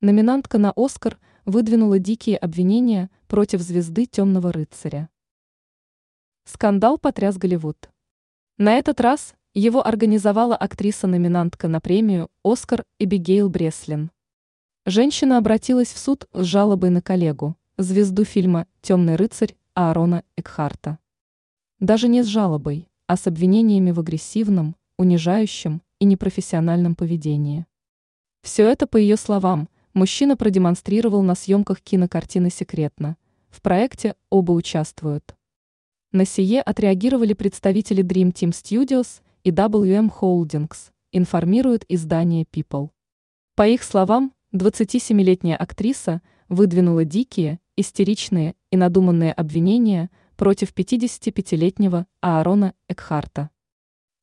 Номинантка на «Оскар» выдвинула дикие обвинения против звезды «Темного рыцаря». Скандал потряс Голливуд. На этот раз его организовала актриса-номинантка на премию «Оскар» Эбигейл Бреслин. Женщина обратилась в суд с жалобой на коллегу, звезду фильма «Темный рыцарь» Аарона Экхарта. Даже не с жалобой, а с обвинениями в агрессивном, унижающем и непрофессиональном поведении. Все это, по ее словам, мужчина продемонстрировал на съемках кинокартины «Секретно». В проекте оба участвуют. На сие отреагировали представители Dream Team Studios и WM Holdings, информирует издание People. По их словам, 27-летняя актриса выдвинула дикие, истеричные и надуманные обвинения против 55-летнего Аарона Экхарта.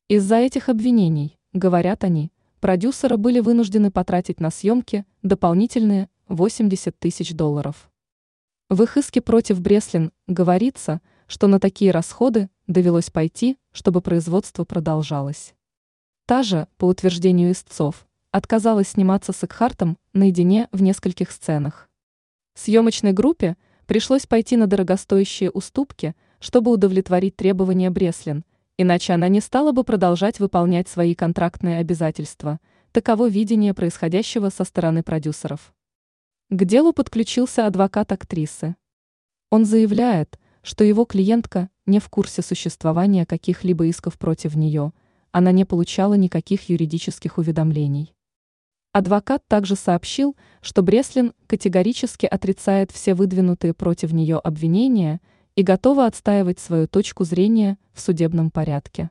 Из-за этих обвинений, говорят они, продюсеры были вынуждены потратить на съемки дополнительные 80 тысяч долларов. В их иске против Бреслин говорится, что на такие расходы довелось пойти, чтобы производство продолжалось. Та же, по утверждению истцов, отказалась сниматься с Экхартом наедине в нескольких сценах. Съемочной группе пришлось пойти на дорогостоящие уступки, чтобы удовлетворить требования Бреслин – Иначе она не стала бы продолжать выполнять свои контрактные обязательства. Таково видение происходящего со стороны продюсеров. К делу подключился адвокат актрисы. Он заявляет, что его клиентка не в курсе существования каких-либо исков против нее, она не получала никаких юридических уведомлений. Адвокат также сообщил, что Бреслин категорически отрицает все выдвинутые против нее обвинения – и готова отстаивать свою точку зрения в судебном порядке.